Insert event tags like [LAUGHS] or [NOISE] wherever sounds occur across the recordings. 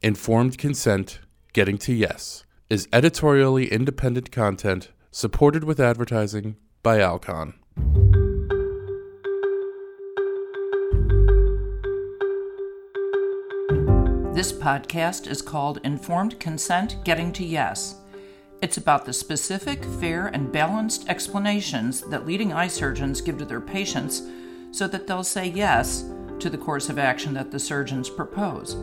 Informed Consent Getting to Yes is editorially independent content supported with advertising by Alcon. This podcast is called Informed Consent Getting to Yes. It's about the specific, fair, and balanced explanations that leading eye surgeons give to their patients so that they'll say yes to the course of action that the surgeons propose.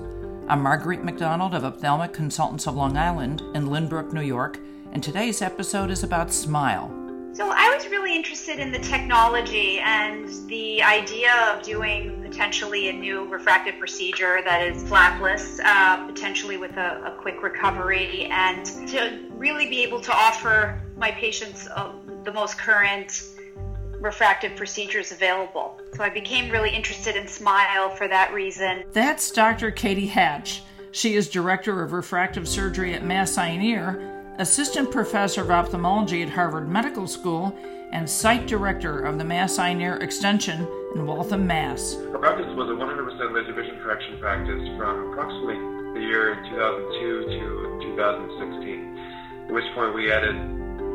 I'm Marguerite McDonald of Ophthalmic Consultants of Long Island in Lynbrook, New York, and today's episode is about SMILE. So I was really interested in the technology and the idea of doing potentially a new refractive procedure that is flapless, uh, potentially with a, a, quick recovery, and to really be able to offer my patients uh, the most current refractive procedures available. So I became really interested in SMILE for that reason. That's Dr. Katie Hatch. She is Director of Refractive Surgery at Mass Eye and Ear assistant professor of ophthalmology at Harvard Medical School, and site director of the Mass Eye and Ear Extension in Waltham, Mass. Our practice was a 100% laser vision correction practice from approximately the year 2002 to 2016, at which point we added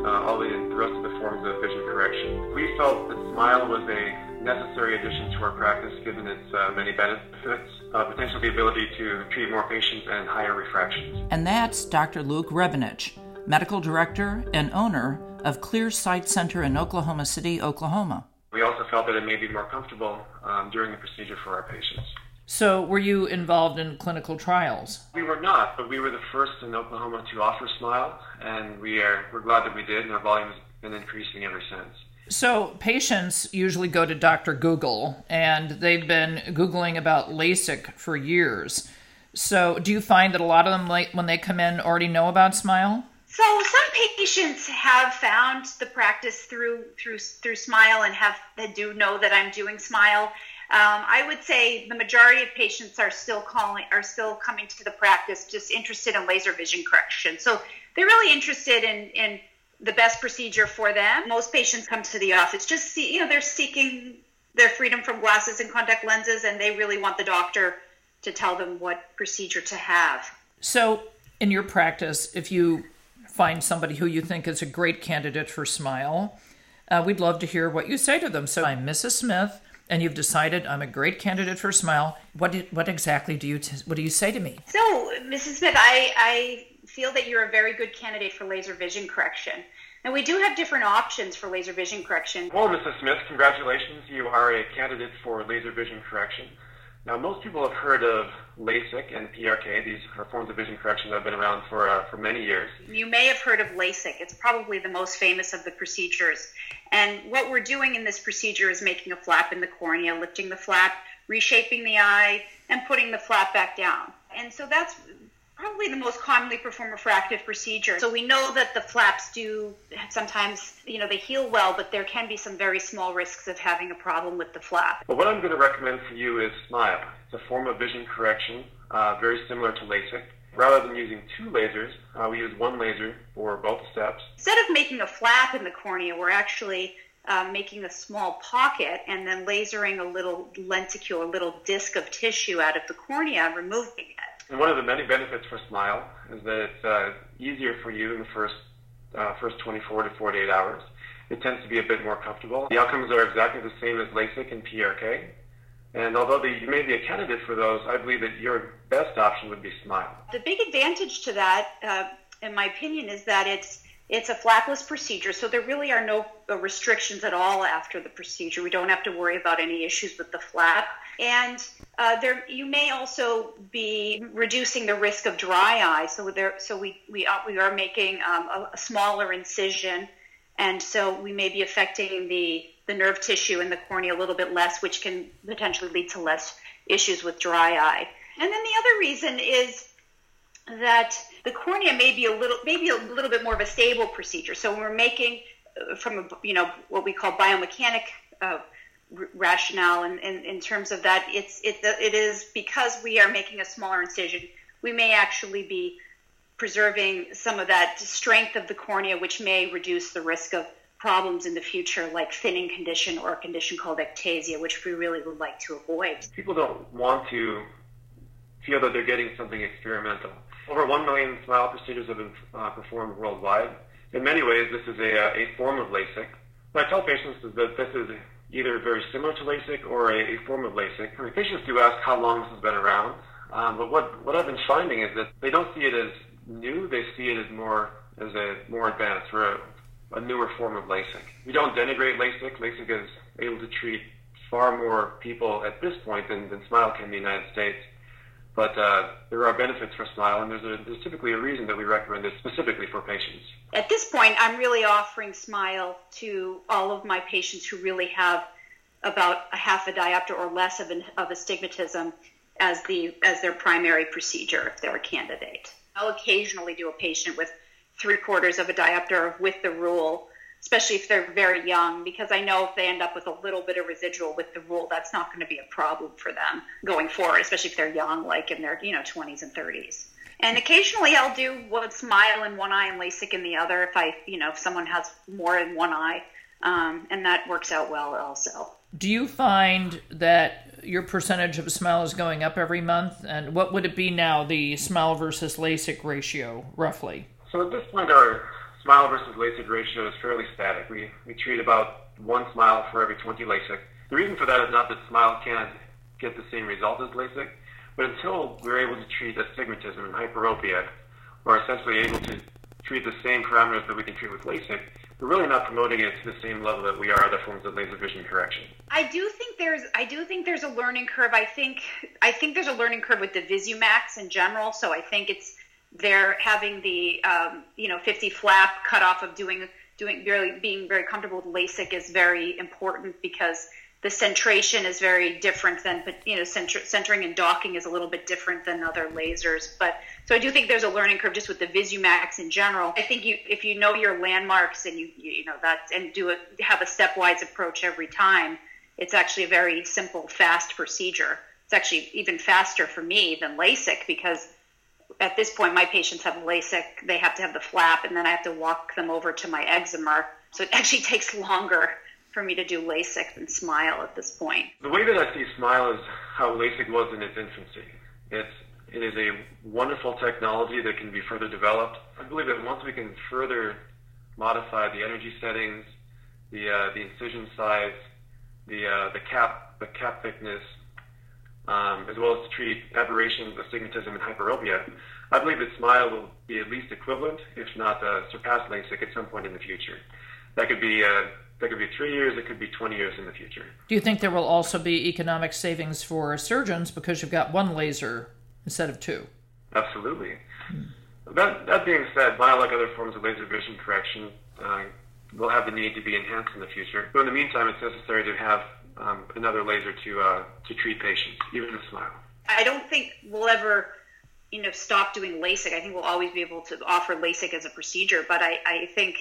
uh, all the, the rest of the forms of vision correction. We felt that SMILE was a necessary addition to our practice given its uh, many benefits, uh, potentially the ability to treat more patients and higher refractions. And that's Dr. Luke Rebenitsch medical director and owner of Clear Sight Center in Oklahoma City, Oklahoma. We also felt that it may be more comfortable um, during the procedure for our patients. So, were you involved in clinical trials? We were not, but we were the first in Oklahoma to offer SMILE, and we are we're glad that we did, and our volume has been increasing ever since. So, patients usually go to Dr. Google, and they've been Googling about LASIK for years. So, do you find that a lot of them, when they come in, already know about SMILE? So some patients have found the practice through through through Smile and have they do know that I'm doing Smile. Um, I would say the majority of patients are still calling are still coming to the practice just interested in laser vision correction. So they're really interested in in the best procedure for them. Most patients come to the office just see you know they're seeking their freedom from glasses and contact lenses, and they really want the doctor to tell them what procedure to have. So in your practice, if you find somebody who you think is a great candidate for Smile, uh, we'd love to hear what you say to them. So I'm Mrs. Smith, and you've decided I'm a great candidate for a Smile. What did, what exactly do you t- what do you say to me? So, Mrs. Smith, I, I feel that you're a very good candidate for laser vision correction. Now, we do have different options for laser vision correction. Well, Mrs. Smith, congratulations. You are a candidate for laser vision correction. Now, most people have heard of LASIK and PRK. These are forms of vision correction that have been around for, uh, for many years. You may have heard of LASIK. It's probably the most famous of the procedures. And what we're doing in this procedure is making a flap in the cornea, lifting the flap, reshaping the eye, and putting the flap back down. And so that's probably the most commonly performed refractive procedure. So we know that the flaps do sometimes, you know, they heal well, but there can be some very small risks of having a problem with the flap. Well, what I'm going to recommend for you is SMILE. It's a form of vision correction, uh, very similar to LASIK. Rather than using two lasers, uh, we use one laser for both steps. Instead of making a flap in the cornea, we're actually uh, making a small pocket and then lasering a little lenticule, a little disc of tissue out of the cornea, removing it. And one of the many benefits for Smile is that it's uh, easier for you in the first uh, first 24 to 48 hours. It tends to be a bit more comfortable. The outcomes are exactly the same as LASIK and PRK. And although you may be a candidate for those, I believe that your best option would be Smile. The big advantage to that, uh, in my opinion, is that it's it's a flapless procedure, so there really are no restrictions at all after the procedure. We don't have to worry about any issues with the flap. And uh, there, you may also be reducing the risk of dry eye. So there, so we we are, we are making um, a, a, smaller incision, and so we may be affecting the the nerve tissue in the cornea a little bit less, which can potentially lead to less issues with dry eye. And then the other reason is that the cornea may be a little maybe a little bit more of a stable procedure. So when we're making uh, from a, you know what we call biomechanic uh, rationale in, in, in terms of that. It's it, it is because we are making a smaller incision, we may actually be preserving some of that strength of the cornea, which may reduce the risk of problems in the future, like thinning condition or a condition called ectasia, which we really would like to avoid. People don't want to feel that they're getting something experimental. Over 1 million smile procedures have been uh, performed worldwide. In many ways, this is a, uh, a form of LASIK. What I tell patients is that this is either very similar to LASIK or a, a form of LASIK. I mean, patients do ask how long this has been around, um, but what, what I've been finding is that they don't see it as new, they see it as more as a more advanced or a, a newer form of LASIK. We don't denigrate LASIK. LASIK is able to treat far more people at this point than, than SMILE can in the United States. But uh, there are benefits for SMILE, and there's, a, there's typically a reason that we recommend it specifically for patients. At this point, I'm really offering SMILE to all of my patients who really have about a half a diopter or less of, an, of astigmatism as the as their primary procedure if they're a candidate. I'll occasionally do a patient with three quarters of a diopter with the rule especially if they're very young, because I know if they end up with a little bit of residual with the rule, that's not going to be a problem for them going forward, especially if they're young, like in their you know 20s and 30s. And occasionally I'll do one smile in one eye and LASIK in the other if I you know if someone has more in one eye, um, and that works out well also. Do you find that your percentage of smile is going up every month? And what would it be now, the smile versus LASIK ratio, roughly? So at this point, our smile versus LASIK ratio is fairly static. We, we treat about one smile for every 20 LASIK. The reason for that is not that smile can't get the same result as LASIK, but until we're able to treat astigmatism and hyperopia, or essentially able to treat the same parameters that we can treat with LASIK, we're really not promoting it to the same level that we are other forms of laser vision correction. I do think there's I do think there's a learning curve. I think I think there's a learning curve with the VisuMax in general. So I think it's they're having the um, you know 50 flap cut off of doing doing being very comfortable with LASIK is very important because the centration is very different than you know centering and docking is a little bit different than other lasers. But so i do think there's a learning curve just with the VisuMax in general. I think you if you know your landmarks and you you know that and do it have a stepwise approach every time it's actually a very simple fast procedure. It's actually even faster for me than lasik because at this point, my patients have LASIK. They have to have the flap, and then I have to walk them over to my excimer. So it [LAUGHS] actually takes longer for me to do LASIK than SMILE at this point. The way that I see SMILE is how LASIK was in its infancy. It's it is a wonderful technology that can be further developed. I believe that once we can further modify the energy settings, the uh, the incision size, the uh, the cap the cap thickness, um, as well as to treat aberrations, astigmatism, and hyperopia. I believe that SMILE will be at least equivalent, if not uh, surpass LASIK at some point in the future. That could be uh, that could be three years, it could be 20 years in the future. Do you think there will also be economic savings for surgeons because you've got one laser instead of two? Absolutely. Hmm. That, that being said, like other forms of laser vision correction, uh, will have the need to be enhanced in the future. But in the meantime, it's necessary to have um, another laser to uh, to treat patients, even a smile. I don't think we'll ever, you know, stop doing LASIK. I think we'll always be able to offer LASIK as a procedure, but I, I think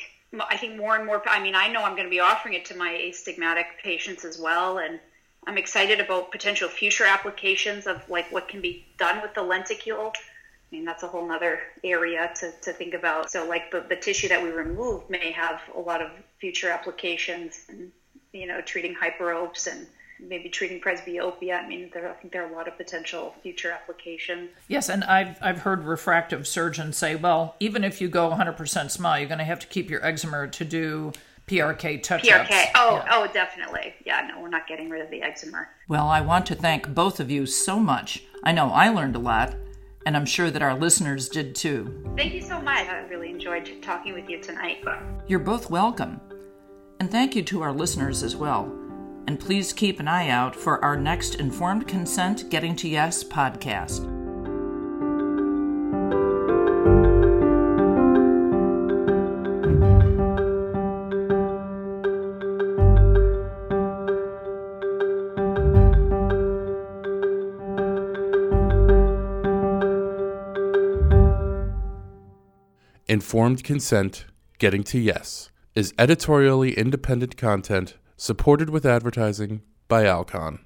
I think more and more. I mean, I know I'm going to be offering it to my astigmatic patients as well, and I'm excited about potential future applications of like what can be done with the lenticule. I mean, that's a whole other area to, to think about. So, like the, the tissue that we remove may have a lot of future applications. And, you know, treating hyperopes and maybe treating presbyopia. I mean, there, I think there are a lot of potential future applications. Yes, and I've I've heard refractive surgeons say, well, even if you go 100% smile, you're going to have to keep your excimer to do PRK touch. PRK. Oh, yeah. oh, definitely. Yeah, no, we're not getting rid of the excimer. Well, I want to thank both of you so much. I know I learned a lot, and I'm sure that our listeners did too. Thank you so much. I really enjoyed talking with you tonight. You're both welcome. And thank you to our listeners as well. And please keep an eye out for our next Informed Consent Getting to Yes podcast. Informed Consent Getting to Yes is editorially independent content supported with advertising by Alcon.